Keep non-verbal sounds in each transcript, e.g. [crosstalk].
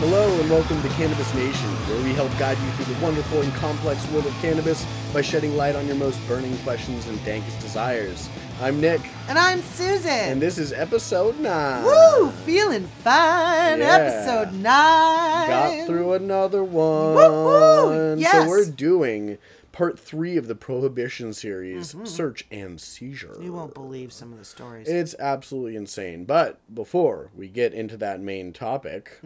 Hello and welcome to Cannabis Nation, where we help guide you through the wonderful and complex world of cannabis by shedding light on your most burning questions and dankest desires. I'm Nick, And I'm Susan. and this is episode 9. Woo! Feeling fine. Yeah. Episode nine. Got through another one. Woo-hoo! Yes. So we're doing part 3 of the Prohibition series, Search and Seizure. Mm-hmm. You won't believe some of the stories. It's absolutely insane. But before we get into that main topic,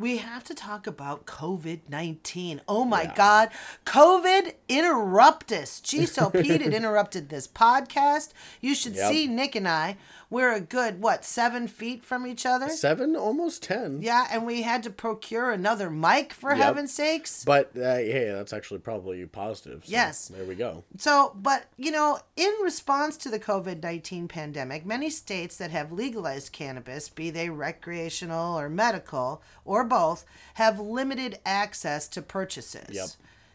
we have to talk about COVID 19. Oh my God. COVID interruptus. Gee, so Pete had interrupted this podcast. You should Yep. see Nick and I. We're a good, what, seven feet from each other? 7 almost 10. Yeah, and we had to procure another mic for Yep. heaven's sakes. But uh, hey, that's actually probably positive. so Yes. There we go. So, but you know, in response to the COVID 19 pandemic, many states that have legalized cannabis, be they recreational or medical or both, have limited access to purchases. Yep.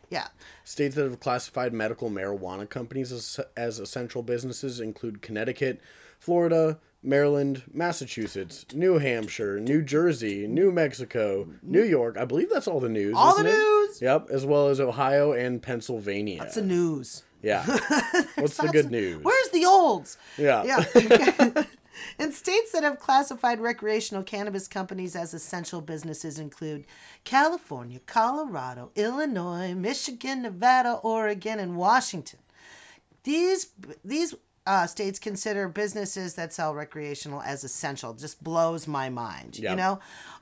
Yeah. States that have classified medical marijuana companies as, as essential businesses include Connecticut, Florida, Maryland, Massachusetts, New Hampshire, New Jersey, New Mexico, New York. I believe that's all the news. All the it? news. Yep, as well as Ohio and Pennsylvania. That's the news. Yeah. [laughs] What's the good news? Where's the olds? Yeah. Yeah. [laughs] In states that have classified recreational cannabis companies as essential businesses include California, Colorado, Illinois, Michigan, Nevada, Oregon, and Washington. These these uh, states consider businesses that sell recreational as essential. Just blows my mind, Yeah. you know.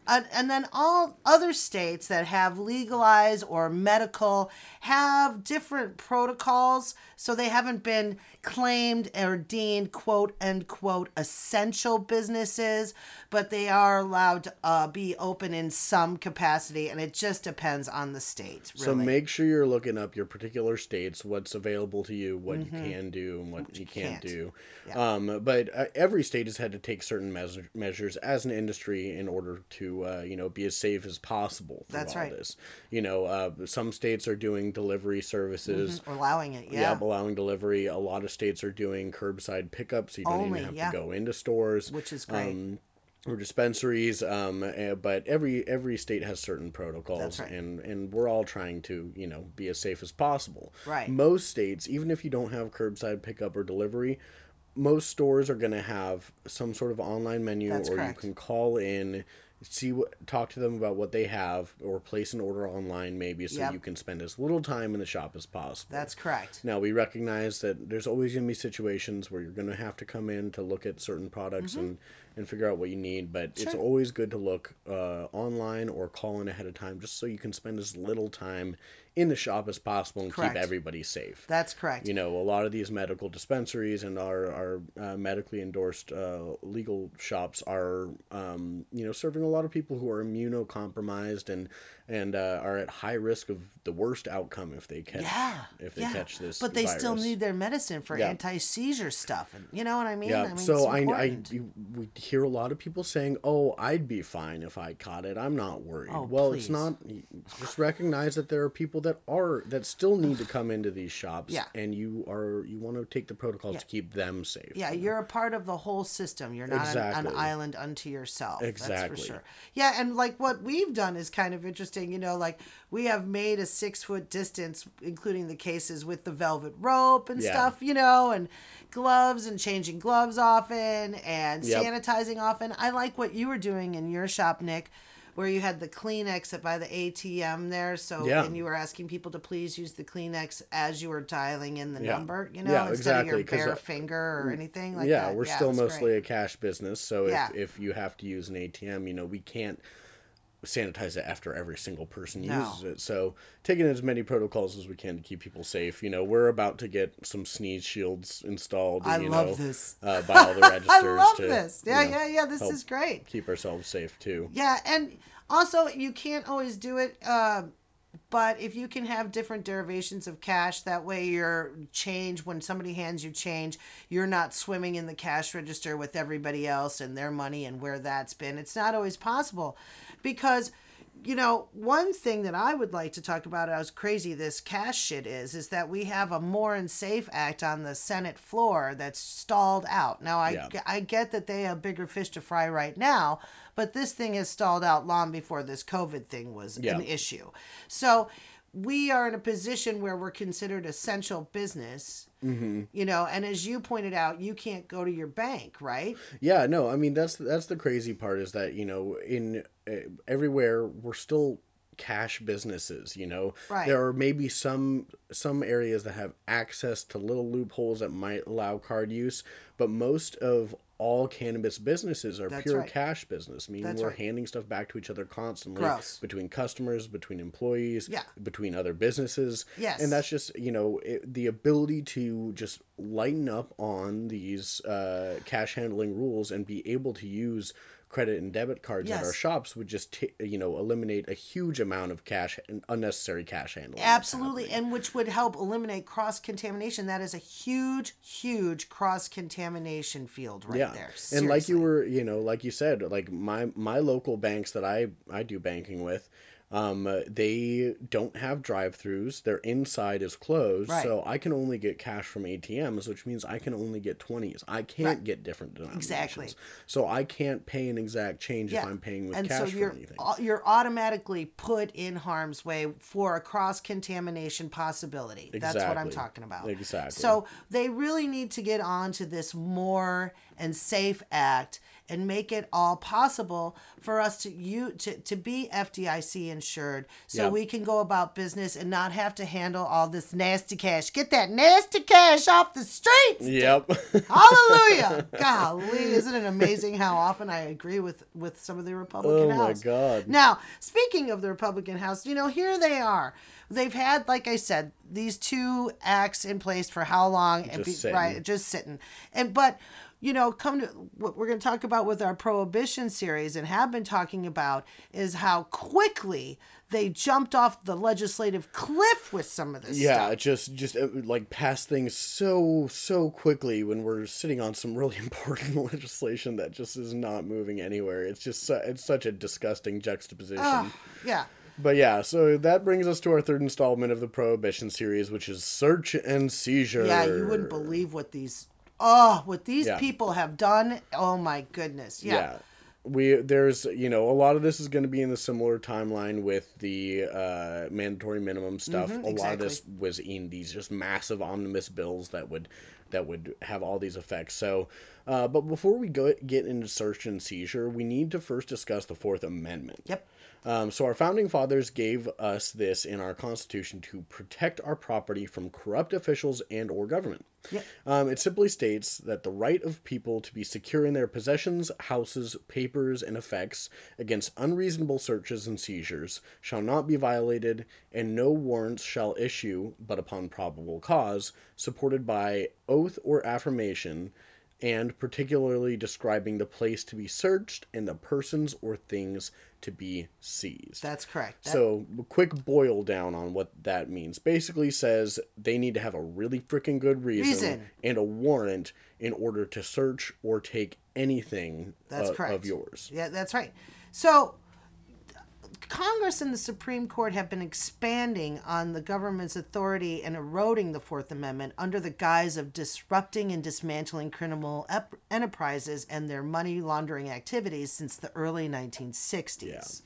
And, and then all other states that have legalized or medical have different protocols, so they haven't been claimed or deemed quote unquote essential businesses, but they are allowed to uh, be open in some capacity, and it just depends on the state. Really. So make sure you're looking up your particular states, what's available to you, what you can do, and what, you can't, can't. do. Yeah. Um, but uh, every state has had to take certain measure, measures as an industry in order to, uh, you know, be as safe as possible. Through That's all right. This. You know, uh, some states are doing delivery services. allowing it, yeah. Allowing delivery. A lot of states are doing curbside pickup, so you don't Only, even have yeah. to go into stores, Which is great. Um, or dispensaries. Um, eh, but every every state has certain protocols, right. and and we're all trying to you know be as safe as possible. Right. Most states, even if you don't have curbside pickup or delivery, most stores are going to have some sort of online menu, That's or correct. you can call in. See what, talk to them about what they have, or place an order online, maybe, so Yep. you can spend as little time in the shop as possible. That's correct. Now we recognize that there's always going to be situations where you're going to have to come in to look at certain products and, and figure out what you need. But it's Mm-hmm. Always good to look uh, online or call in ahead of time, just so you can spend as little time in the shop as possible and Correct. keep everybody safe. That's correct. you know, a lot of these medical dispensaries and our, our uh, medically endorsed uh, legal shops are, um, you know, serving a lot of people who are immunocompromised and and uh, are at high risk of the worst outcome if they catch yeah. if they yeah. catch this. But they still need their medicine for Yeah. anti seizure stuff. And you know what I mean? Yeah, I mean, so I, I we hear a lot of people saying, "Oh, I'd be fine if I caught it. I'm not worried." Oh, well, please. it's not. Just recognize that there are people that are that still need to come into these shops, Yeah. and you are you want to take the protocols to keep them safe. Yeah, you're a part of the whole system. You're not an, Exactly. an island unto yourself. That's Exactly. for sure. Yeah, and like what we've done is kind of interesting. You know, like we have made a six foot distance, including the cases with the velvet rope and Yeah. stuff, you know, and gloves and changing gloves often and Yep. sanitizing often. I like what you were doing in your shop, Nick. Where you had the Kleenex by the ATM there, so Yeah. and you were asking people to please use the Kleenex as you were dialing in the Yeah. number, you know, Yeah, instead exactly, of your bare uh, finger or anything like that. yeah, that. we're Yeah, it still mostly great. a cash business, so Yeah. if, if you have to use an ATM, you know, we can't sanitize it after every single person No. uses it. So taking as many protocols as we can to keep people safe. You know, we're about to get some sneeze shields installed. I you love know, this. Uh, by all the [laughs] registers. I love to, this. you Yeah, know, yeah, yeah. This is great. Keep ourselves safe too. Yeah, and also you can't always do it. Uh, but if you can have different derivations of cash, that way your change, when somebody hands you change, you're not swimming in the cash register with everybody else and their money and where that's been. It's not always possible because you know, one thing that I would like to talk about, as crazy this cash shit is, is that we have a More and Safe Act on the Senate floor that's stalled out. Now, I, Yeah. I get that they have bigger fish to fry right now, but this thing has stalled out long before this COVID thing was Yeah. an issue. So we are in a position where we're considered essential business. Mm-hmm. You know, and as you pointed out, you can't go to your bank, right? Yeah, no, I mean that's that's the crazy part is that you know in uh, everywhere we're still cash businesses. You know, Right. there are maybe some some areas that have access to little loopholes that might allow card use, but most of all cannabis businesses are That's pure right. cash business, meaning That's we're right. handing stuff back to each other constantly Gross. between customers, between employees, Yeah. between other businesses. Yes. And that's just, you know, it, the ability to just lighten up on these uh, cash handling rules and be able to use credit and debit cards at our shops would just, t- you know, eliminate a huge amount of cash and unnecessary cash handling. Absolutely, and which would help eliminate cross contamination. That is a huge, huge cross contamination field right yeah there. and like you were you know like you said like my my local banks that i i do banking with um they don't have drive-throughs their inside is closed Right. so i can only get cash from atms which means i can only get 20s i can't Right. get different denominations Exactly. so i can't pay an exact change if i'm paying with and cash so for you're anything au- you're automatically put in harm's way for a cross contamination possibility. That's what I'm talking about. Exactly. So they really need to get on to this more and safe act and make it all possible for us to you to, to be FDIC insured so Yeah. we can go about business and not have to handle all this nasty cash. Get that nasty cash off the streets. yep Hallelujah! [laughs] Golly, isn't it amazing how often I agree with with some of the Republican Oh my House? God. Now, speaking of the Republican House, you know, here they are. They've had, like I said, these two acts in place for how long? and Just sitting. right, just sitting. And but you know, come to what we're going to talk about with our prohibition series and have been talking about is how quickly they jumped off the legislative cliff with some of this yeah stuff. just just uh, like pass things so so quickly when we're sitting on some really [laughs] important legislation that just is not moving anywhere it's just it's such a disgusting juxtaposition Ugh, yeah. but yeah so that brings us to our third installment of the prohibition series which is search and seizure Yeah, you wouldn't believe what these oh, what these Yeah. people have done. Oh my goodness. Yeah. yeah we there's you know a lot of this is going to be in the similar timeline with the uh, mandatory minimum stuff a lot of this was in these just massive omnibus bills that would that would have all these effects so uh, but before we go get into search and seizure we need to first discuss the fourth amendment Yep. Um, so our founding fathers gave us this in our constitution to protect our property from corrupt officials and or government. Yep. Um, it simply states that the right of people to be secure in their possessions, houses, papers, and effects against unreasonable searches and seizures shall not be violated, and no warrants shall issue but upon probable cause, supported by oath or affirmation, and particularly describing the place to be searched and the persons or things to be seized. That's correct. That- So, a quick boil down on what that means. Basically says they need to have a really freaking good reason, Reason. and a warrant in order to search or take anything That's uh, of, correct. of yours. Yeah, that's right. So Congress and the Supreme Court have been expanding on the government's authority and eroding the Fourth Amendment under the guise of disrupting and dismantling criminal ep- enterprises and their money laundering activities since the early 1960s.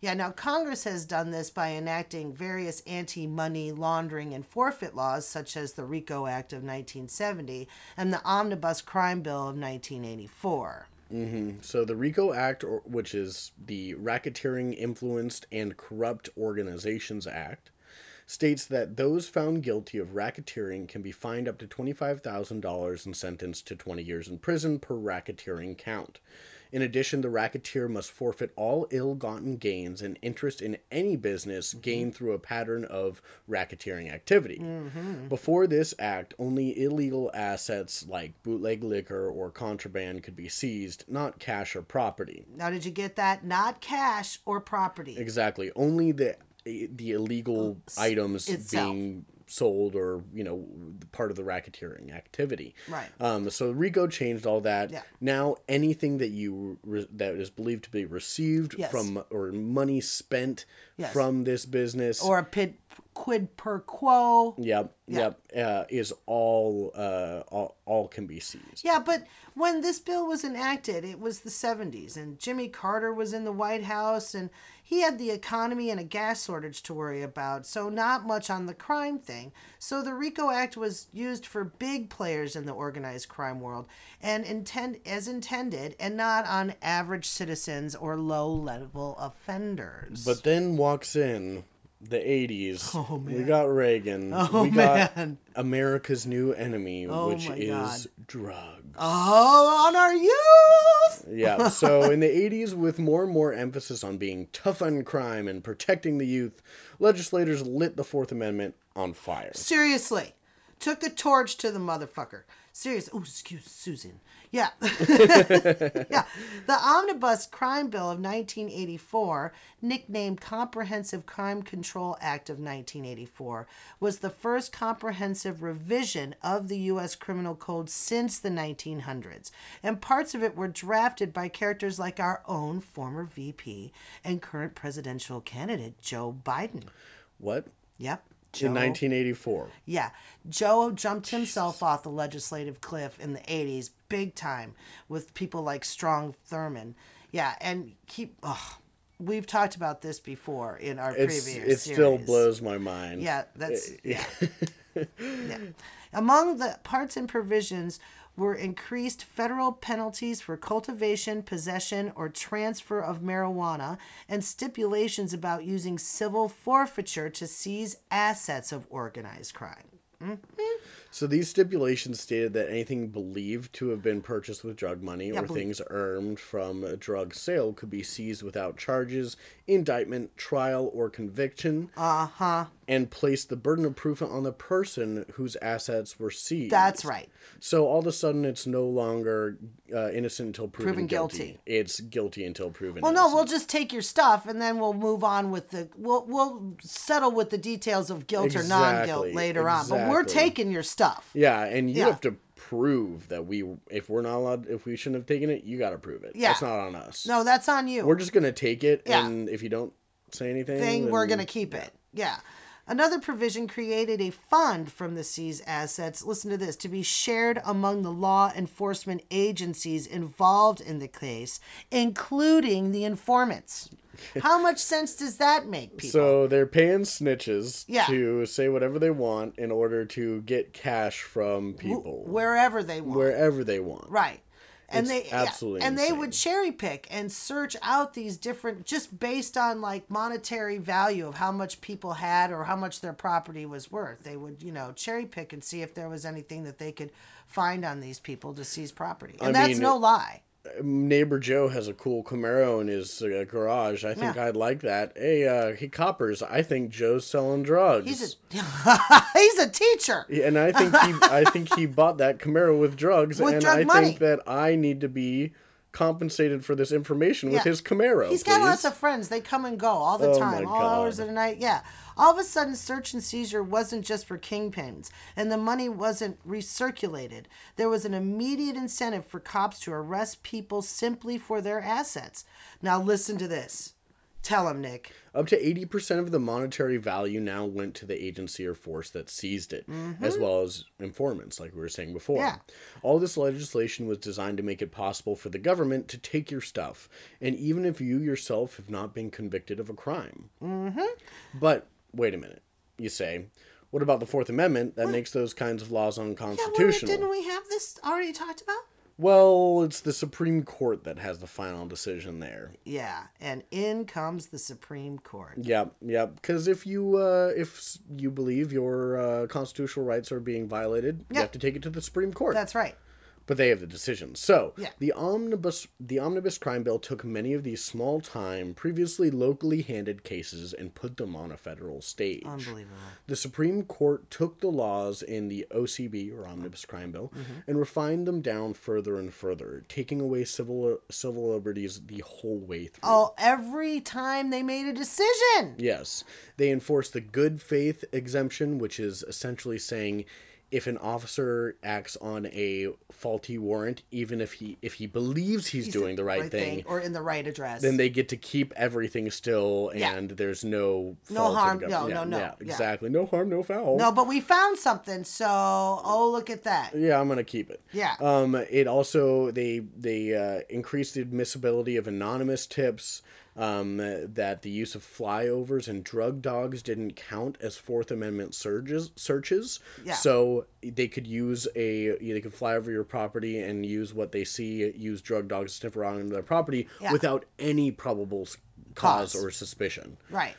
Yeah. now Congress has done this by enacting various anti money laundering and forfeit laws, such as the RICO Act of 1970 and the Omnibus Crime Bill of 1984. Mm-hmm. So, the RICO Act, or, which is the Racketeering Influenced and Corrupt Organizations Act, states that those found guilty of racketeering can be fined up to $25,000 and sentenced to 20 years in prison per racketeering count. In addition, the racketeer must forfeit all ill gotten gains and interest in any business mm-hmm. gained through a pattern of racketeering activity. Mm-hmm. Before this act, only illegal assets like bootleg liquor or contraband could be seized, not cash or property. Now, did you get that? Not cash or property. Exactly. Only the the illegal items itself. being sold or you know part of the racketeering activity. Right. Um, so RICO changed all that. Yeah. Now anything that you re- that is believed to be received Yes. from or money spent Yes. from this business Or a pit, quid pro quo. Yep, yep. Uh, is all, uh, all all can be seized. Yeah, but when this bill was enacted, it was the 70s, and Jimmy Carter was in the White House, and he had the economy and a gas shortage to worry about, so not much on the crime thing. So the RICO Act was used for big players in the organized crime world, and intend as intended, and not on average citizens or low-level offenders. But then walks in the '80s. [laughs] Oh, We got Reagan. [laughs] Oh, we got man. America's new enemy, Oh, which is God. drugs. oh, on our youth. Yeah. So [laughs] in the 80s, with more and more emphasis on being tough on crime and protecting the youth, legislators lit the Fourth Amendment on fire. Seriously. Took a torch to the motherfucker. Serious. Oh, excuse Susan. Yeah. [laughs] yeah. The Omnibus Crime Bill of 1984, nicknamed Comprehensive Crime Control Act of 1984, was the first comprehensive revision of the U.S. Criminal Code since the 1900s. And parts of it were drafted by characters like our own former VP and current presidential candidate, Joe Biden. What? Yep. In 1984. Yeah, Joe jumped himself off the legislative cliff in the 80s, big time, with people like Strom Thurmond. Yeah, and keep. Oh, we've talked about this before in our It's, previous it series. still blows my mind. Yeah, that's eh, yeah. [laughs] yeah. Among the parts and provisions were increased federal penalties for cultivation, possession, or transfer of marijuana, and stipulations about using civil forfeiture to seize assets of organized crime. So these stipulations stated that anything believed to have been purchased with drug money or believe- things earned from a drug sale could be seized without charges, indictment, trial, or conviction, Uh huh. And placed the burden of proof on the person whose assets were seized. That's right. So all of a sudden, it's no longer uh, innocent until proven, Proven guilty. guilty. It's guilty until proven. Well, no, we'll just take your stuff and then we'll move on with the we'll we'll settle with the details of guilt or non-guilt Exactly, later on. But we're taking your stuff. Yeah, and you Yeah. have to prove that we, if we're not allowed, if we shouldn't have taken it, you got to prove it. Yeah. That's not on us. No, that's on you. We're just gonna take it, Yeah. and if you don't say anything, thing, we're going to keep it. Yeah. Another provision created a fund from the seized assets, listen to this, to be shared among the law enforcement agencies involved in the case, including the informants. [laughs] How much sense does that make, people? So they're paying snitches Yeah. to say whatever they want in order to get cash from people Wherever they want. wherever they want. Right. And It's they yeah, absolutely and they would cherry pick and search out these different just based on like monetary value of how much people had or how much their property was worth. They would, you know, cherry pick and see if there was anything that they could find on these people to seize property. And I that's mean, no lie. Neighbor Joe has a cool Camaro in his uh, garage. I think Yeah. I'd like that. Hey, uh, he coppers. I think Joe's selling drugs. He's a [laughs] He's a teacher. Yeah, and I think he [laughs] I think he bought that Camaro with drugs With and drug I money. think that I need to be compensated for this information with his Camaro. He's got lots of friends. They come and go all the Oh time, all hours of the night. Yeah. All of a sudden, search and seizure wasn't just for kingpins, and the money wasn't recirculated. There was an immediate incentive for cops to arrest people simply for their assets. Now, listen to this. Tell him, Nick. Up to 80% of the monetary value now went to the agency or force that seized it, as well as informants, like we were saying before. Mm-hmm. Yeah. All this legislation was designed to make it possible for the government to take your stuff, and even if you yourself have not been convicted of a crime. Mm-hmm. But wait a minute, you say. What about the Fourth Amendment that makes those kinds of laws unconstitutional? Yeah, didn't we have this already talked about? Well, it's the Supreme Court that has the final decision there. Yeah, and in comes the Supreme Court. Yep, yep. Because if you uh, if you believe your uh, constitutional rights are being violated, you have to take it to the Supreme Court. That's right. But they have the decision. So Yeah. the omnibus the omnibus crime bill took many of these small time, previously locally handed cases and put them on a federal stage. Unbelievable. The Supreme Court took the laws in the OCB or Omnibus Crime Bill Mm-hmm. and refined them down further and further, taking away civil civil liberties the whole way through. Oh, every time they made a decision. Yes. They enforced the good faith exemption, which is essentially saying if an officer acts on a faulty warrant, even if he if he believes he's, doing the right, thing, or in the right address. then they get to keep everything still Yeah. and there's no No harm- no, yeah, no, no, yeah, yeah. exactly no harm no foul no, but we found something. So, oh, look at that. yeah i'm gonna keep it Yeah. um it also they they uh, increased the admissibility of anonymous tips um, that the use of flyovers and drug dogs didn't count as Fourth Amendment searches. Searches, Yeah. so they could use a they could fly over your property and use what they see, use drug dogs to sniff around their property Yeah. without any probable cause, Cause. or suspicion. Right.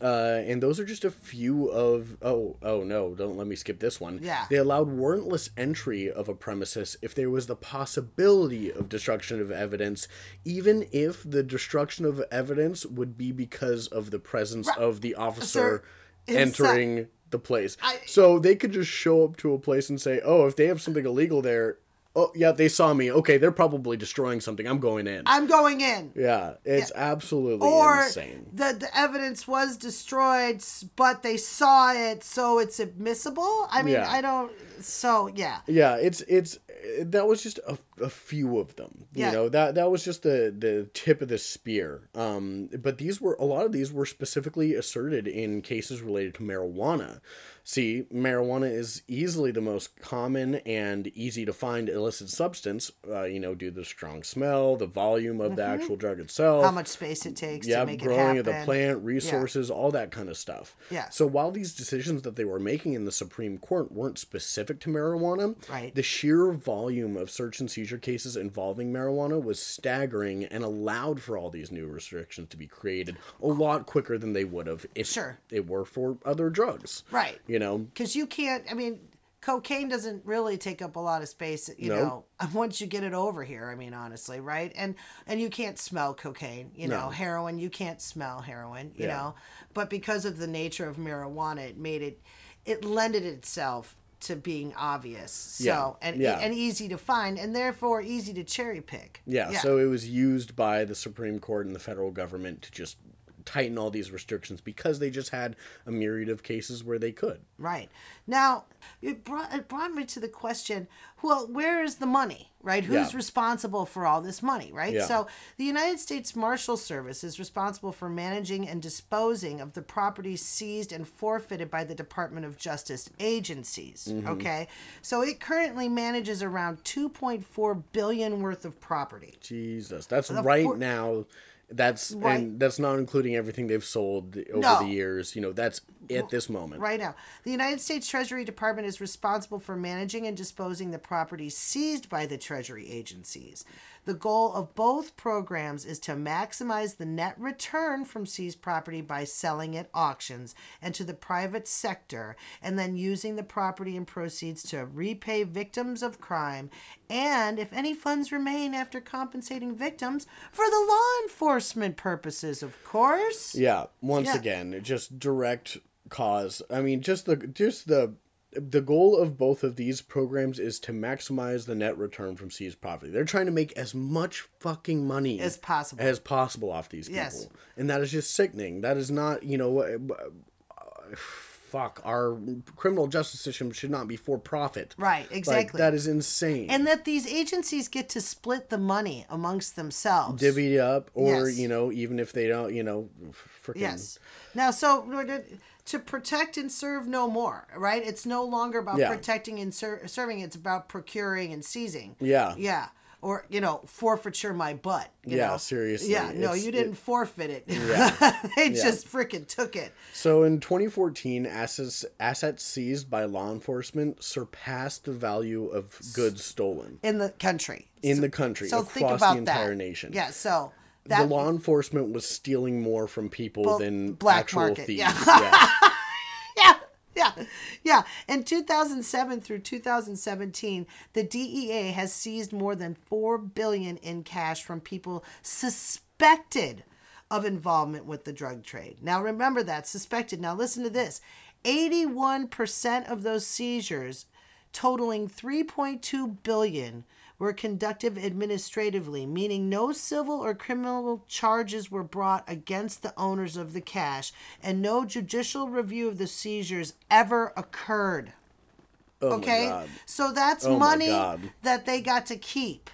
Uh, and those are just a few of oh oh no don't let me skip this one Yeah. they allowed warrantless entry of a premises if there was the possibility of destruction of evidence even if the destruction of evidence would be because of the presence of the officer inside. entering the place I- so they could just show up to a place and say oh if they have something illegal there oh yeah they saw me okay they're probably destroying something i'm going in I'm going in. yeah it's absolutely Or insane the, the evidence was destroyed, but they saw it, so it's admissible. I mean, Yeah. I don't. So yeah, yeah it's it's that was just a, a few of them you know that that was just the the tip of the spear um but these were a lot of these were specifically asserted in cases related to marijuana see marijuana is easily the most common and easy to find illicit substance uh, you know due to the strong smell the volume of the actual drug itself Mm-hmm. how much space it takes yeah, to make it growing happen. of the plant, resources, all that kind of stuff. Yeah. So while these decisions that they were making in the Supreme Court weren't specific to marijuana, Right. the sheer volume of search and seizure cases involving marijuana was staggering and allowed for all these new restrictions to be created a lot quicker than they would have if Sure. they were for other drugs. Right. You know. because you can't. I mean, cocaine doesn't really take up a lot of space. You No. know, [laughs] once you get it over here. I mean, honestly, right? And and you can't smell cocaine. You know, No. heroin. You can't smell heroin. You Yeah. know, but because of the nature of marijuana, it made it. It lended itself to being obvious. So Yeah. and Yeah. and easy to find, and therefore easy to cherry pick. Yeah, so it was used by the Supreme Court and the federal government to just tighten all these restrictions because they just had a myriad of cases where they could. Right. Now, it brought it brought me to the question, well, where is the money, right? Who's Yeah. responsible for all this money, right? Yeah. So, the United States Marshal Service is responsible for managing and disposing of the property seized and forfeited by the Department of Justice agencies, Mm-hmm. okay? So, it currently manages around 2.4 billion worth of property. Jesus, that's right for- now. That's Right. and that's not including everything they've sold over No. the years. You know, that's at this moment. Right now, the United States Treasury Department is responsible for managing and disposing the property seized by the Treasury agencies. The goal of both programs is to maximize the net return from seized property by selling at auctions and to the private sector, and then using the property and proceeds to repay victims of crime, and if any funds remain after compensating victims, for the law enforcement purposes, of course. Yeah. Once Yeah. again, just direct cause. I mean, just the just the the goal of both of these programs is to maximize the net return from seized property. They're trying to make as much fucking money As possible. as possible off these people, Yes. and that is just sickening. That is not, you know, uh, uh, fuck. Our criminal justice system should not be for profit. Right, Like, exactly. that is insane. and that these agencies get to split the money amongst themselves. divvy it up, or Yes. you know, even if they don't, you know, freaking Yes. Now, so to, protect and serve no more, right? It's no longer about Yeah. protecting and ser- serving. It's about procuring and seizing. Yeah. Yeah. Or you know, forfeiture my butt. You Yeah, know? seriously, Yeah. No, it's- you didn't forfeit it. Yeah. [laughs] they Yeah. just freaking took it. So in 2014, assets assets seized by law enforcement surpassed the value of goods stolen in the country. in the country So across think about the entire that. nation. Yeah. So that the law enforcement was stealing more from people Well, than black actual market, thieves. yeah. yeah. [laughs] yeah, yeah, Yeah, in 2007 through 2017, the DEA has seized more than 4 billion in cash from people suspected of involvement with the drug trade. Now remember that suspected. Now listen to this. 81% of those seizures totaling 3.2 billion were conducted administratively, meaning no civil or criminal charges were brought against the owners of the cash, and no judicial review of the seizures ever occurred. Oh Okay? So that's Oh money that they got to keep.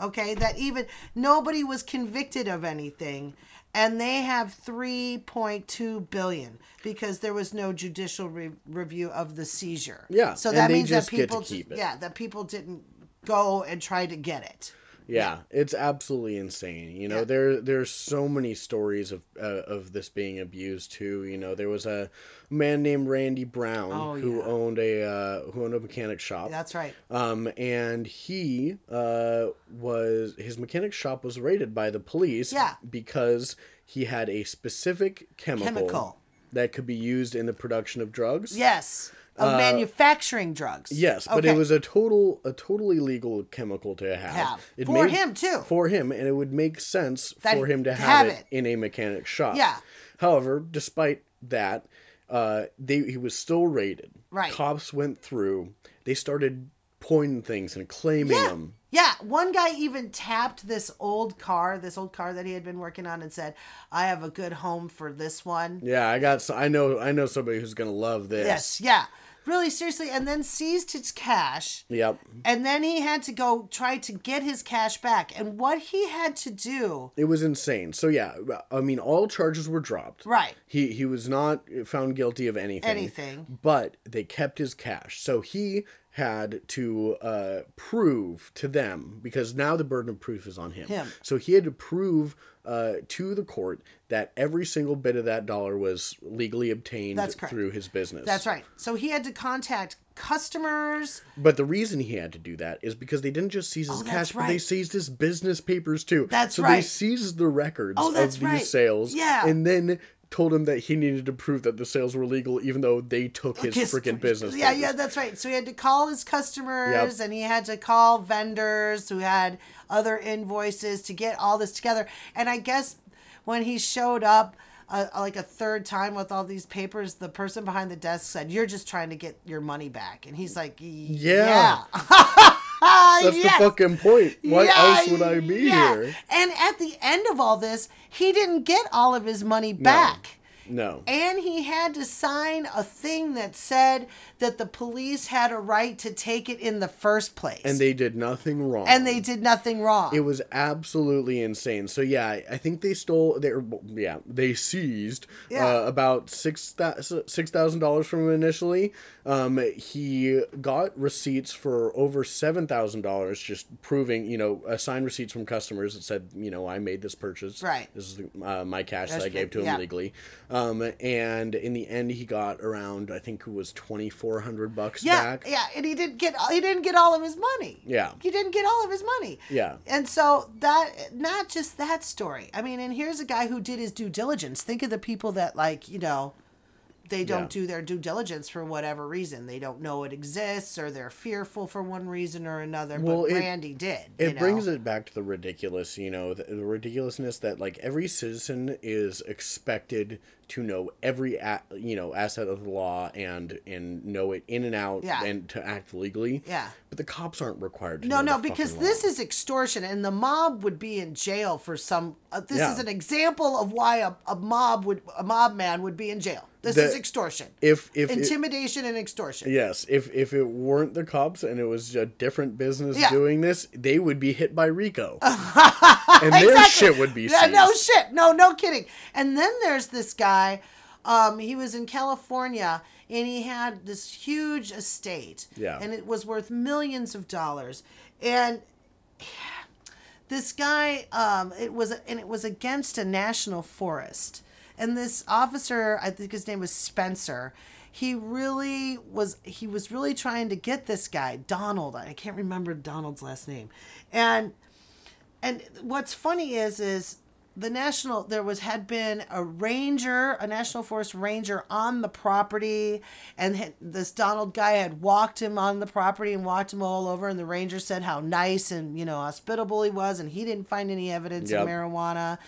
Okay? That even nobody was convicted of anything and they have 3.2 billion because there was no judicial re- review of the seizure. Yeah, So that means that just get to people yeah, that people didn't go and try to get it. Yeah, it's absolutely insane. You know, Yeah. there there's so many stories of uh, of this being abused too. You know, there was a man named Randy Brown Oh, who yeah. owned a uh, who owned a mechanic shop. That's right. Um, and he uh, was his mechanic shop was raided by the police. Yeah. because he had a specific chemical, Chemical. that could be used in the production of drugs. Yes. Of manufacturing drugs. Uh, Yes, but Okay. it was a total a totally legal chemical to have. Have. It For him, too. For him, and it would make sense That for him to have, have it, it. in a mechanic shop. Yeah. However, despite that, uh, they he was still raided. Right. Cops went through. They started pointing things and claiming Yeah. them. Yeah, one guy even tapped this old car, this old car that he had been working on, and said, "I have a good home for this one." Yeah, I got. I know. I know somebody who's gonna love this. Yes, yeah, really seriously, and then seized his cash, Yep. and then he had to go try to get his cash back, and what he had to do, It was insane. So yeah, I mean, all charges were dropped. right? He he was not found guilty of anything. Anything. But they kept his cash. So he had to uh, prove to them because now the burden of proof is on him. Him. So he had to prove uh, to the court that every single bit of that dollar was legally obtained through his business. That's right. So he had to contact customers. But the reason he had to do that is because they didn't just seize his Oh, cash, that's but they seized his business papers too. That's so they seized the records Oh, that's of these right. sales. Yeah. And then told him that he needed to prove that the sales were legal, even though they took his, His- freaking business. Yeah, papers. yeah, that's right. So he had to call his customers Yep. and he had to call vendors who had other invoices to get all this together. And I guess when he showed up uh, like a third time with all these papers, the person behind the desk said, "You're just trying to get your money back." And he's like, "Yeah." [laughs] That's Yes. the fucking point. Why Yeah, else would I be yeah. here? And at the end of all this, he didn't get all of his money back. No. And he had to sign a thing that said that the police had a right to take it in the first place. And they did nothing wrong. And they did nothing wrong. It was absolutely insane. So yeah, I- I think they stole. They yeah, they seized Yeah. uh, about six six thousand dollars from him initially. Um, he got receipts for over seven thousand dollars, just proving you know uh, signed receipts from customers that said you know I made this purchase. Right. This is uh, my cash that I gave to him yeah. legally. Um, and in the end, he got around I think it was twenty four hundred bucks yeah, back. yeah, and he didn't get he didn't get all of his money. Yeah. He didn't get all of his money. Yeah. And so that not just that story. I mean, and here's a guy who did his due diligence. Think of the people that like, you know, they don't Yeah. do their due diligence for whatever reason. They don't know it exists or they're fearful for one reason or another. Well, but it- Randy did. It you know? brings it back to the ridiculous, you know, the, the ridiculousness that like every citizen is expected to know every a, you know asset of the law and and know it in and out Yeah. and to act legally. Yeah. But the cops aren't required to. No, know no, because this is extortion, and the mob would be in jail for some. Uh, this Yeah. is an example of why a, a mob would a mob man would be in jail. This The- is extortion, if if it- intimidation, and extortion. Yes, if if it weren't the cops and it was a different business Yeah. doing this, they would be hit by RICO, [laughs] and their Exactly. shit would be seized. no shit. No, no kidding. And then there's this guy. Um, he was in California and he had this huge estate. Yeah. And it was worth millions of dollars. And [sighs] this guy, um, it was and it was against a national forest. And this officer, I think his name was Spencer. He really was. He was really trying to get this guy, Donald. I can't remember Donald's last name, and and what's funny is is the national there was had been a ranger, a national forest ranger on the property, and had- this Donald guy had walked him on the property and walked him all over, and the ranger said how nice and you know hospitable he was, and he didn't find any evidence Yep. of marijuana,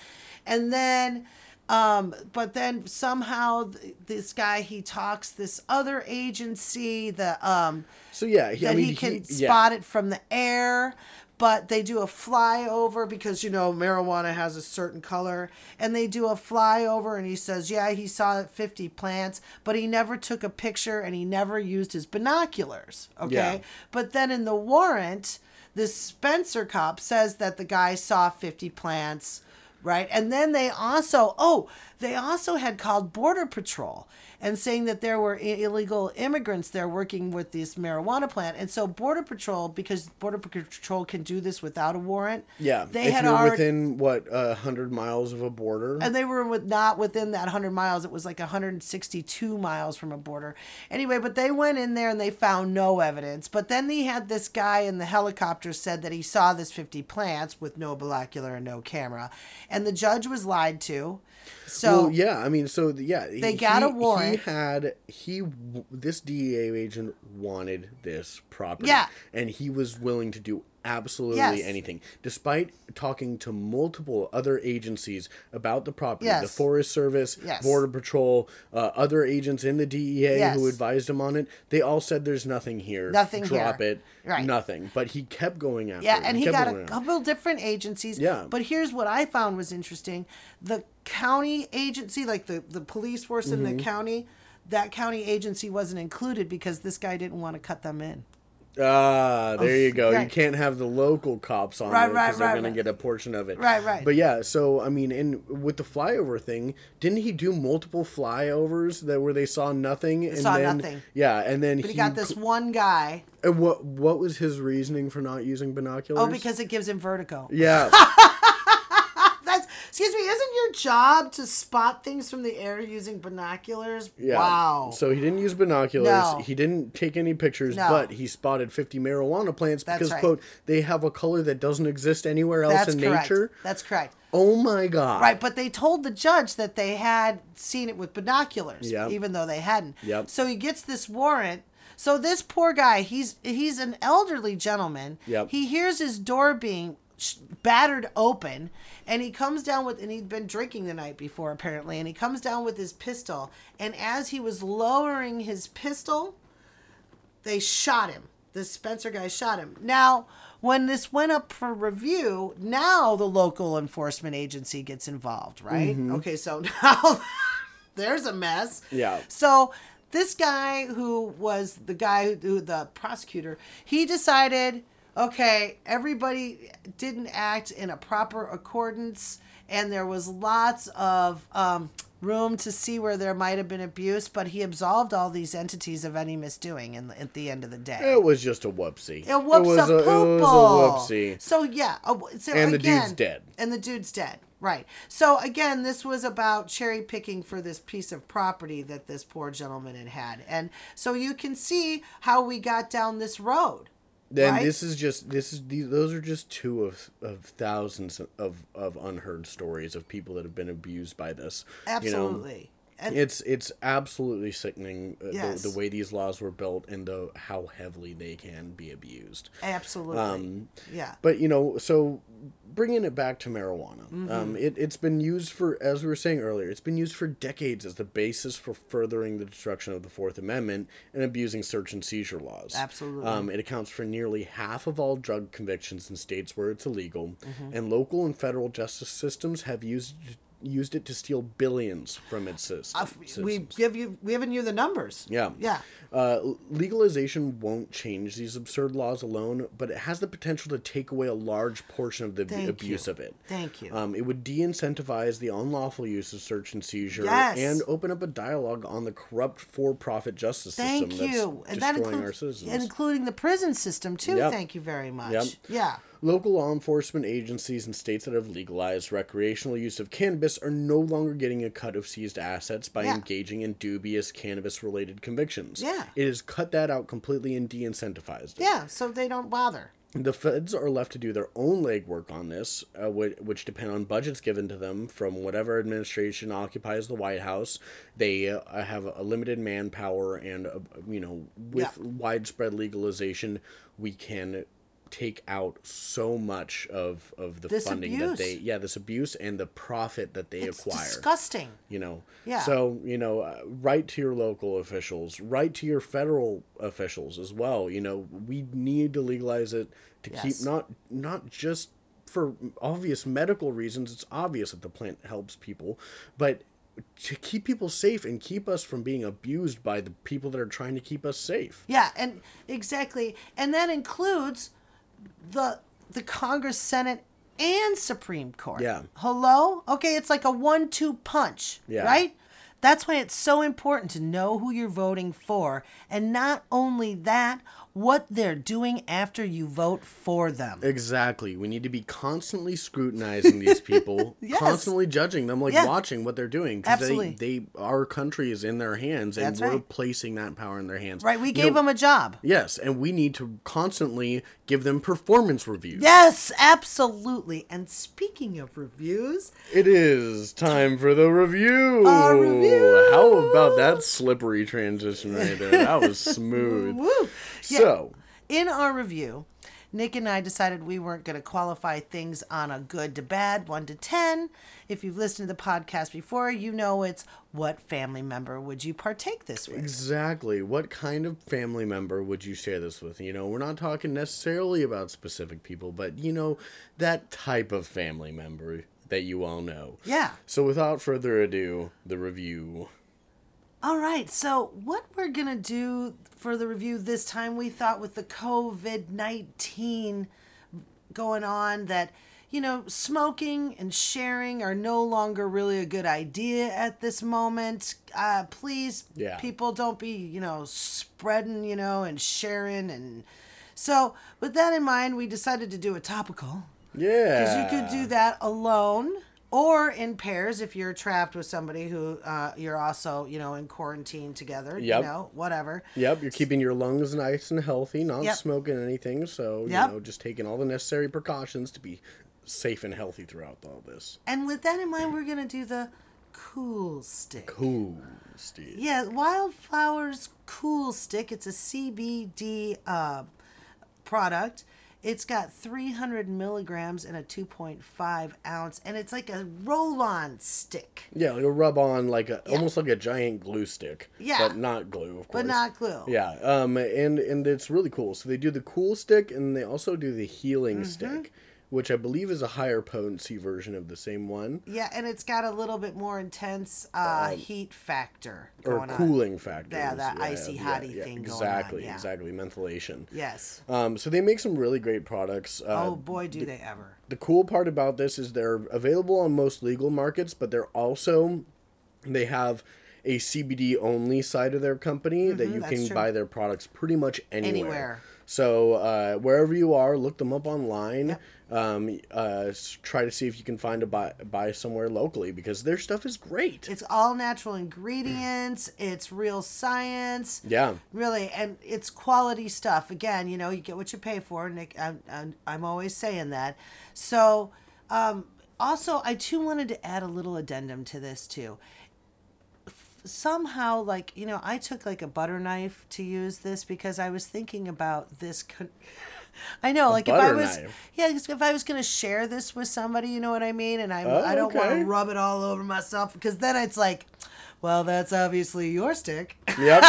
and then. Um, but then somehow th- this guy he talks this other agency the um So yeah, he, that I mean, he can yeah. spot it from the air but they do a flyover because you know marijuana has a certain color and they do a flyover and he says yeah he saw 50 plants but he never took a picture and he never used his binoculars okay Yeah. but then in the warrant this spencer cop says that the guy saw 50 plants right? And then they also oh they also had called border patrol and saying that there were illegal immigrants there working with this marijuana plant. And so border patrol because border patrol can do this without a warrant Yeah, they if had you're already within what a hundred miles of a border. and they were with not within that 100 miles. It was like 162 miles from a border. Anyway but they went in there and they found no evidence. But then they had this guy in the helicopter said that he saw this 50 plants with no binocular and no camera and the judge was lied to so well, yeah, I mean, so yeah, They got a warrant. He had he this DEA agent wanted this property, Yeah. and he was willing to do absolutely Yes. anything, despite talking to multiple other agencies about the property, the Forest Service, Yes. Border Patrol, uh, other agents in the DEA Yes. who advised him on it. They all said, "There's nothing here. Nothing Drop here." it. Right. Nothing." But he kept going after. Yeah, it. and he kept got a going after it. couple different agencies. Yeah. But here's what I found was interesting: the county agency, like the the police force in Mm-hmm. the county, that county agency wasn't included because this guy didn't want to cut them in. Ah, there you go. You can't have the local cops on Right, there right, because they're right, going right. to get a portion of it. Right, right. But yeah, so I mean, and with the flyover thing, didn't he do multiple flyovers that where they saw nothing? And saw then, nothing. Yeah, and then But he got this one guy. And what what was his reasoning for not using binoculars? Oh, because it gives him vertigo. yeah, [laughs] excuse me. Isn't your job to spot things from the air using binoculars? yeah. Wow. So he didn't use binoculars. No. He didn't take any pictures, No. but he spotted 50 marijuana plants That's because right. quote they have a color that doesn't exist anywhere else That's in correct. nature. That's correct. Oh my god. Right, but they told the judge that they had seen it with binoculars, Yep. even though they hadn't. Yep. So he gets this warrant. So this poor guy, he's he's an elderly gentleman. Yep. He hears his door being battered open, and he comes down with, and he'd been drinking the night before apparently, and he comes down with his pistol, and as he was lowering his pistol, they shot him. the Spencer guy shot him. Now, when this went up for review, now the local enforcement agency gets involved, right? Mm-hmm. Okay, so [laughs] now there's a mess. Yeah. So this guy who was the guy who the prosecutor, he decided, okay, everybody didn't act in a proper accordance, and there was lots of um, room to see where there might have been abuse, but he absolved all these entities of any misdoing in at the end of the day. It was just a whoopsie. It whoops was a, a, poople. It was a whoopsie. So yeah, so And the dude's dead. And the dude's dead. Right. So again, this was about cherry picking for this piece of property that this poor gentleman had had, and so you can see how we got down this road. Then right? this is just this is these those are just two of of thousands of of unheard stories of people that have been abused by this. You know? Absolutely. And It's it's absolutely sickening uh, Yes. the, the way these laws were built and the how heavily they can be abused. absolutely. Um, yeah. But you know, so bringing it back to marijuana, Mm-hmm. um, it it's been used for, as we were saying earlier, it's been used for decades as the basis for furthering the destruction of the Fourth Amendment and abusing search and seizure laws. Absolutely. um, it accounts for nearly half of all drug convictions in states where it's illegal, Mm-hmm. and local and federal justice systems have used used it to steal billions from its sys- Uh, we give you we given you the numbers. Yeah. Yeah. Uh, legalization won't change these absurd laws alone, but it has the potential to take away a large portion of the Thank abuse you. of it. Thank you. Um, it would de incentivize the unlawful use of search and seizure Yes. and open up a dialogue on the corrupt for profit justice system Thank that's you. And that destroying our includes citizens. including the prison system too. Yep. Thank you very much. Yep. Yeah. Local law enforcement agencies in states that have legalized recreational use of cannabis are no longer getting a cut of seized assets by Yeah. engaging in dubious cannabis related convictions. Yeah. It has cut that out completely and de incentivized it. Yeah. So they don't bother. the feds are left to do their own legwork on this, uh, which, which depend on budgets given to them from whatever administration occupies the White House. They uh, have a limited manpower, and uh, you know, with Yeah. widespread legalization, we can take out so much of of the This funding abuse. that they yeah this abuse and the profit that they It's acquire disgusting. you know Yeah. so you know uh, write to your local officials write to your federal officials as well you know we need to legalize it to Yes. keep not not just for obvious medical reasons it's obvious that the plant helps people but to keep people safe and keep us from being abused by the people that are trying to keep us safe Yeah, and exactly, and that includes the the Congress, Senate, and Supreme Court. Yeah. Hello? Okay, it's like a one-two punch. Yeah. Right? That's why it's so important to know who you're voting for, and not only that, what they're doing after you vote for them. Exactly. We need to be constantly scrutinizing these [laughs] people, Yes. constantly judging them, like Yeah. watching what they're doing. Because Absolutely. they, they, our country is in their hands, and That's we're right. placing that power in their hands. Right? We You gave know, them a job. Yes, and we need to constantly give them performance reviews. Yes, absolutely. And speaking of reviews, It is time for the review. Our review. How about that slippery transition right there? That was smooth. [laughs] woo. Yeah. So, in our review, Nick and I decided we weren't going to qualify things on a good to bad, 1 to 10. If you've listened to the podcast before, you know it's what family member would you partake this with? Exactly. What kind of family member would you share this with? You know, we're not talking necessarily about specific people, but you know, that type of family member that you all know. Yeah. So without further ado, the review. All right. So, what we're going to do for the review this time, we thought with the COVID 19 going on that, you know, smoking and sharing are no longer really a good idea at this moment. Uh, please, Yeah. people don't be, you know, spreading, you know, and sharing. And so, with that in mind, we decided to do a topical. Yeah. Because you could do that alone or in pairs if you're trapped with somebody who uh, you're also, you know, in quarantine together. Yep. You know, whatever. Yep, you're keeping your lungs nice and healthy, not Yep. smoking anything, so Yep. you know, just taking all the necessary precautions to be safe and healthy throughout all this. And with that in mind, we're going to do the cool stick. Cool, stick Yeah, Wildflowers Cool Stick. It's a CBD uh, product. It's got 300 milligrams in a 2.5 ounce, and it's like a roll on stick, Yeah, it'll rub on like a almost like a giant glue stick. Yeah. But not glue, of course. but not glue. Yeah, um, and and it's really cool. So they do the cool stick, and they also do the healing Mm-hmm. stick, which I believe is a higher potency version of the same one, Yeah, and it's got a little bit more intense uh, heat factor or going on. cooling factor. Yeah, that icy hotty thing going on, Exactly, yeah. exactly. Mentholation. Yes. Um, so they make some really great products. Uh, oh boy, do they ever! the cool part about this is they're available on most legal markets, but they're also they have a CBD only side of their company that you Mm-hmm, can true. buy their products pretty much anywhere. Anywhere. So uh, wherever you are, look them up online. Um, uh, try to see if you can find a buy, buy somewhere locally because their stuff is great. It's all natural ingredients. [clears throat] It's real science. yeah. Really, and it's quality stuff. Again, you know, you get what you pay for. Nick, I'm, I'm, I'm always saying that. So, um, also, I too wanted to add a little addendum to this too. Somehow, like you know, I took like a butter knife to use this because I was thinking about this. Con- [laughs] I know, like if I was, knife? yeah, if I was gonna share this with somebody, you know what I mean, and I, Oh, I don't want to oh, rub it all over myself because then it's like, well, that's obviously your stick. Yep.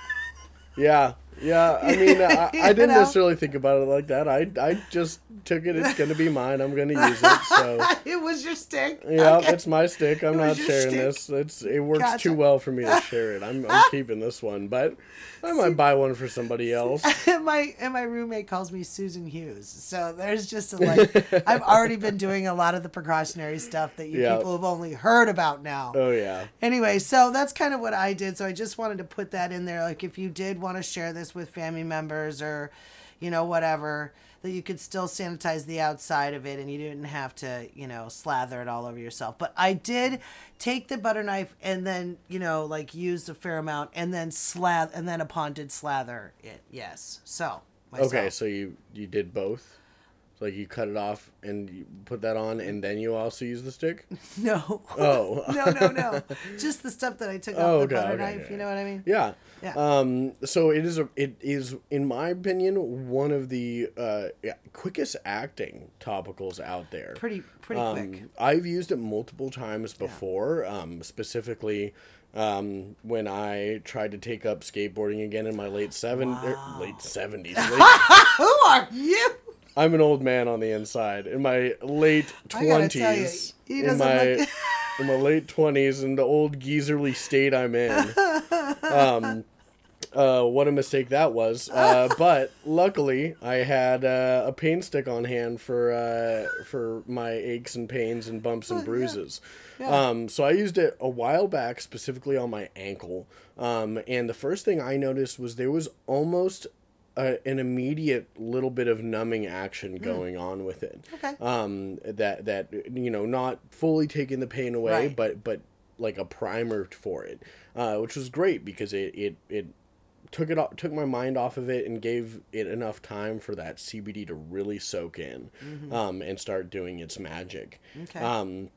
[laughs] yeah. Yeah. I mean, I, I [laughs] didn't know? necessarily think about it like that. I, I just took it. It's going to be mine. I'm going to use it. So. [laughs] it was your stick. Yeah, Okay. it's my stick. I'm not sharing stick. this. It's it works Gotcha. too well for me to share it. I'm, I'm [laughs] keeping this one, but I might buy one for somebody else. and my and my roommate calls me Susan Hughes. So there's just a, like I've already been doing a lot of the precautionary stuff that you Yeah. people have only heard about now. Oh yeah, Anyway, so that's kind of what I did. So I just wanted to put that in there. Like if you did want to share this with family members or, you know, whatever, that you could still sanitize the outside of it and you didn't have to, you know, slather it all over yourself. But I did take the butter knife and then, you know, like used a fair amount and then slather and then upon did slather it. Yes. So myself. Okay, so you you did both. Like you cut it off and you put that on, and then you also use the stick. [laughs] No. Oh. [laughs] no, no, no. Just the stuff that I took Oh, off the okay, butter okay, knife. okay. You know what I mean? Yeah. Yeah. Um. So it is a. It is, in my opinion, one of the uh, yeah, quickest acting topicals out there. Pretty, pretty Um, quick. I've used it multiple times before. Um, specifically, um, when I tried to take up skateboarding again in my late seven, er, late seventies. [laughs] Late, Who are you? I'm an old man on the inside. In my late [laughs] I gotta tell you, twenties, in my look- [laughs] in my late twenties, in the old geezerly state I'm in. [laughs] Um, uh, what a mistake that was. Uh, but luckily, I had uh, a pain stick on hand for uh, for my aches and pains and bumps and bruises. Um, so I used it a while back, specifically on my ankle. Um, and the first thing I noticed was there was almost a, an immediate little bit of numbing action going on with it. Okay. Um, that that you know, not fully taking the pain away, Right. but but like a primer for it, uh, which was great because it it it took it off, took my mind off of it and gave it enough time for that CBD to really soak in, um, and start doing its magic. Okay. Um,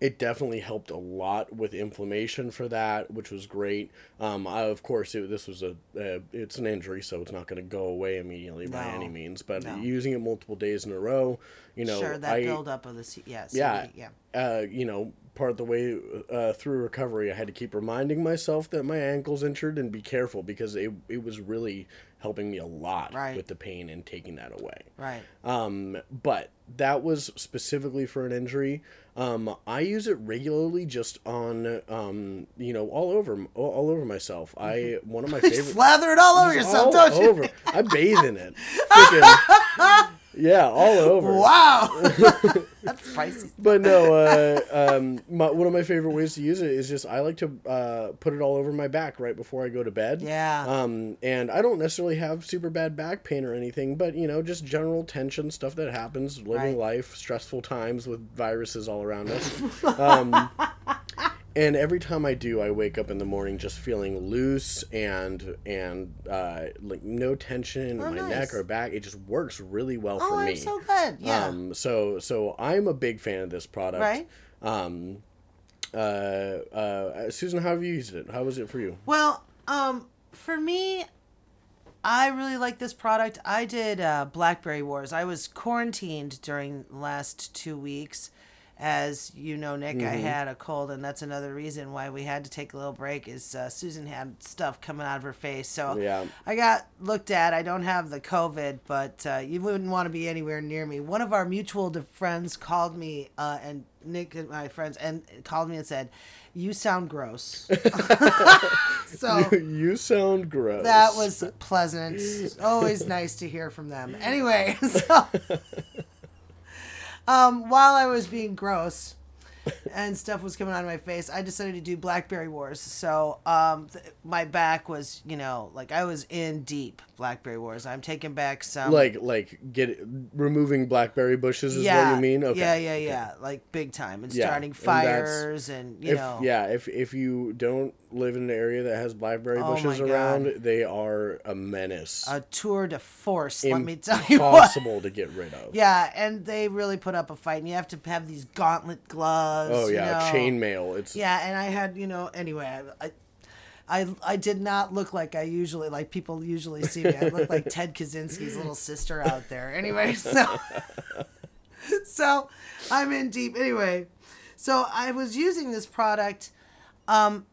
it definitely helped a lot with inflammation for that, which was great. Um, I, of course, it, this was a uh, it's an injury, so it's not going to go away immediately by any means. But No. using it multiple days in a row, you know, sure, that I, buildup of the C- yeah, yeah, yeah. uh, you know, part of the way uh, through recovery, I had to keep reminding myself that my ankle's injured and be careful because it it was really helping me a lot Right. with the pain and taking that away. Right. Um, but that was specifically for an injury. Um, I use it regularly just on, um, you know, all over, all, over myself. I one of my [laughs] favorite. Slather it all over yourself, all don't you? over. I bathe in it. [laughs] Freaking, yeah, all over. Wow. [laughs] [laughs] That's spicy. But no, uh, um, my, one of my favorite ways to use it is just I like to uh, put it all over my back right before I go to bed. Yeah. Um, and I don't necessarily have super bad back pain or anything, but you know, just general tension stuff that happens, living Right. life, stressful times with viruses all around us. [laughs] Um, and every time I do, I wake up in the morning just feeling loose and and uh, like no tension in Oh, my nice. neck or back. It just works really well Oh, for me. I'm so good. Yeah. Um, so so I'm a big fan of this product. Right. Um, uh, uh, Susan, how have you used it? How was it for you? Well, um, for me, I really like this product. I did uh, Blackberry Wars. I was quarantined during the last two weeks. As you know, Nick, I Mm-hmm. had a cold, and that's another reason why we had to take a little break. Is uh, Susan had stuff coming out of her face, so Yeah. I got looked at. I don't have the COVID, but uh, you wouldn't want to be anywhere near me. One of our mutual friends called me, uh, and Nick and my friends, and called me and said, "You sound gross." [laughs] so [laughs] you sound gross. that was pleasant. Always nice to hear from them. Anyway, [laughs] so um, while I was being gross and stuff was coming out of my face, I decided to do Blackberry Wars. So um, th- my back was, you know, like I was in deep Blackberry Wars. I'm taking back some. like like get removing blackberry bushes is yeah, what you mean. Okay. yeah, yeah, yeah, like big time, and Yeah, starting and fires, and, you If know, yeah, if if you don't live in an area that has blackberry Oh bushes God. around, they are a menace. a tour de force. let me tell you what. Impossible to get rid of. [laughs] Yeah, and they really put up a fight, and you have to have these gauntlet gloves. Oh you yeah, know. chainmail. It's Yeah, and I had, you know, anyway, I, I, I I did not look like I usually like people usually see me. I look like [laughs] Ted Kaczynski's little sister out there. Anyway, [laughs] so so I'm in deep. Anyway, so I was using this product. Um,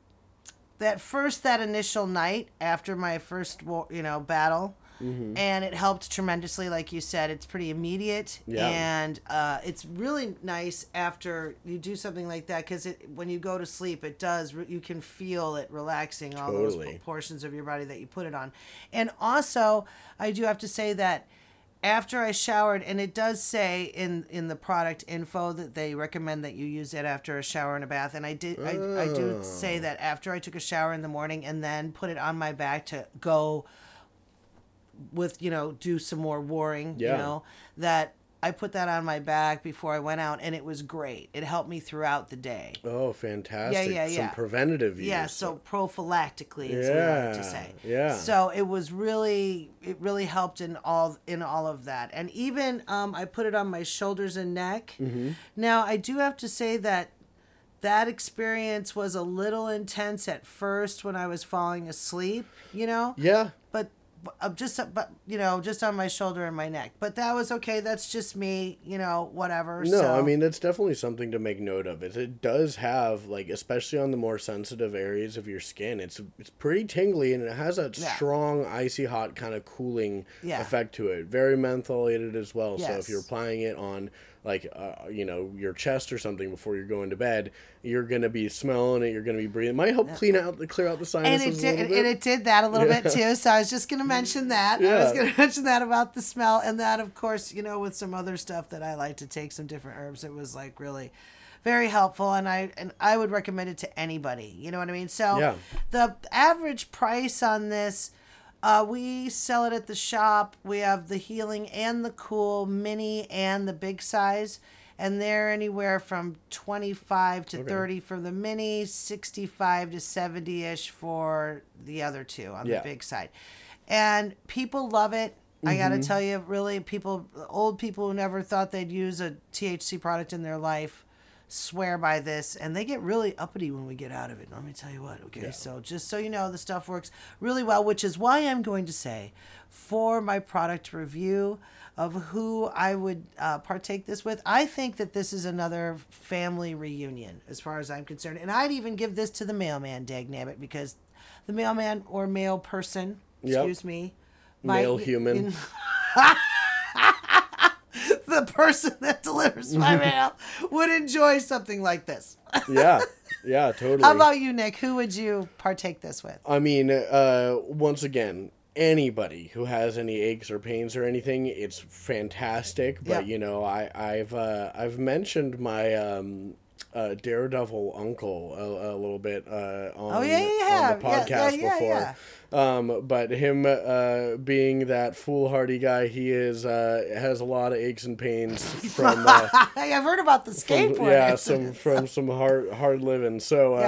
that first that initial night after my first war, you know battle Mm-hmm. and it helped tremendously like you said it's pretty immediate Yeah. and uh, it's really nice after you do something like that because when you go to sleep it does you can feel it relaxing all those portions of your body that you put it on and also i do have to say that after I showered, and it does say in in the product info that they recommend that you use it after a shower and a bath, and I did I, I do say that after I took a shower in the morning and then put it on my back to go with you know do some more warring, you know that I put that on my back before I went out, and it was great. It helped me throughout the day. Oh, fantastic! yeah, Some yeah. preventative use. Yeah, so prophylactically, as we like to say. yeah. So it was really, it really helped in all in all of that, and even um, I put it on my shoulders and neck. Mm-hmm. Now I do have to say that that experience was a little intense at first when I was falling asleep. You know, Yeah, just but you know just on my shoulder and my neck. But that was okay. That's just me. You know, whatever. No, so, I mean that's definitely something to make note of. It it does have like especially on the more sensitive areas of your skin, it's it's pretty tingly and it has that Yeah. strong icy hot kind of cooling Yeah. effect to it. Very mentholated as well. So if you're applying it on like uh, you know your chest or something before you're going to bed, you're gonna be smelling it. You're gonna be breathing. It might help clean out the clear out the and sinuses it a did, and it did that a little bit too. So I was just going to mention that. Yeah. I was going [laughs] to mention that about the smell, and that, of course, you know, with some other stuff that I like to take some different herbs. It was like really very helpful, and I and I would recommend it to anybody. You know what I mean? So Yeah. the average price on this. Uh, we sell it at the shop. We have the healing and the cool mini and the big size, and they're anywhere from twenty five to thirty for the mini, sixty five to seventy ish for the other two on Yeah. the big side, and people love it. I got to tell you, really, people, old people who never thought they'd use a THC product in their life swear by this and they get really uppity when we get out of it. Let me tell you what, okay? So just so you know, the stuff works really well, which is why I'm going to say for my product review of who I would uh, partake this with, I think that this is another family reunion as far as I'm concerned. And I'd even give this to the mailman, dag nabbit, because the mailman or mail person, Yep. excuse me, Male might- human. [laughs] the person [laughs] that delivers my [laughs] mail would enjoy something like this. [laughs] yeah, yeah, totally. How about you, Nick? Who would you partake this with? I mean, uh, once again, anybody who has any aches or pains or anything, it's fantastic. But Yeah. you know, I, I've uh, I've mentioned my um, uh, Daredevil uncle a, a little bit uh, on, Oh, yeah, you on the podcast yeah, yeah, before. yeah. Um, but him uh, being that foolhardy guy he is, uh, has a lot of aches and pains [laughs] from. Uh, I've heard about the skateboard. yeah, some [laughs] from some hard hard living. So uh,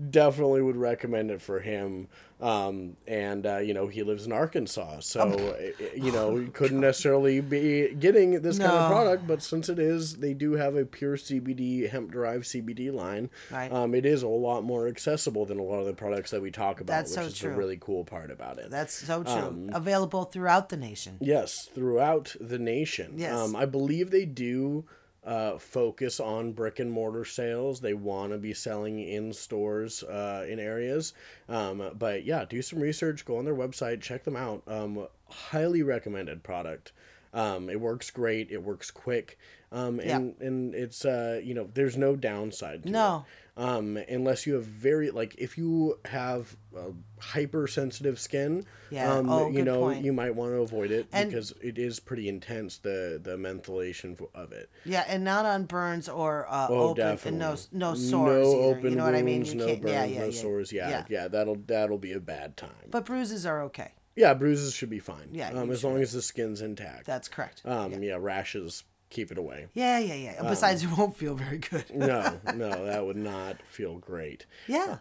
Yeah. definitely would recommend it for him. Um, and uh, you know he lives in Arkansas, so uh, you know [laughs] he couldn't necessarily be getting this kind of product. But since it is, they do have a pure CBD hemp derived CBD line. Right. Um, it is a lot more accessible than a lot of the products that we talk about, That's which so is true. the really cool part about it. That's so true. Um, Available throughout the nation. Yes, throughout the nation. Yes. Um, I believe they do uh, focus on brick and mortar sales. They want to be selling in stores uh, in areas. Um, but yeah, do some research, go on their website, check them out. Um, highly recommended product. Um, it works great. It works quick. Um, and, and it's, uh, you know, there's no downside to No. it um, unless you have very like if you have uh, hypersensitive skin Yeah. um, Oh, you know point. you might want to avoid it And- because it is pretty intense the the mentholation of it Yeah, and not on burns or uh, oh open definitely and no no no sores either. open you know what I mean? wounds, You no burns yeah, yeah, no yeah. sores yeah, yeah. yeah that'll that'll be a bad time But bruises are okay. yeah bruises should be fine Yeah, um, as long as the skin's intact That's correct. um yeah. rashes keep it away yeah, yeah, yeah. Besides, it won't feel very good. no [laughs] no that would not feel great yeah.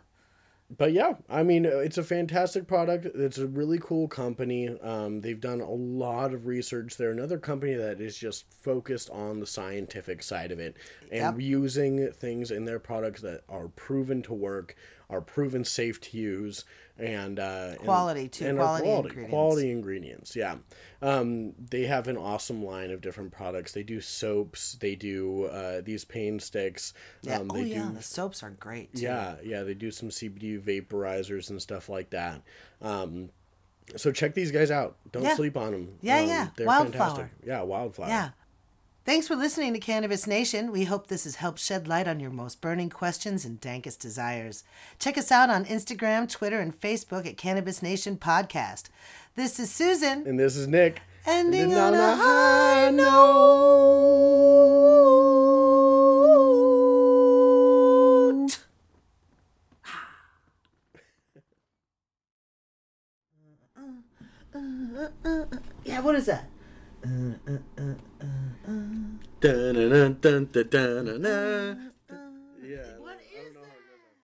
but yeah, I mean, uh, it's a fantastic product. It's a really cool company. Um, they've done a lot of research. They're another company that is just focused on the scientific side of it and Yep. using things in their products that are proven to work, are proven safe to use, and uh, and- Quality, too. and Quality quality, ingredients. quality ingredients. Yeah, um, they have an awesome line of different products. They do soaps. They do uh, these pain sticks. Yeah. Um, oh, they yeah. do The soaps are great. Too. yeah, yeah, they do some CBD vaporizers and stuff like that. Um, so check these guys out. Don't Yeah. sleep on them. Yeah, um, yeah. They're Wildflower. fantastic. Yeah, wildflower. Yeah. Thanks for listening to Cannabis Nation. We hope this has helped shed light on your most burning questions and dankest desires. Check us out on Instagram, Twitter, and Facebook at Cannabis Nation Podcast. This is Susan, And this is Nick. ending And on on a high note. [laughs] Yeah, what is that? Yeah.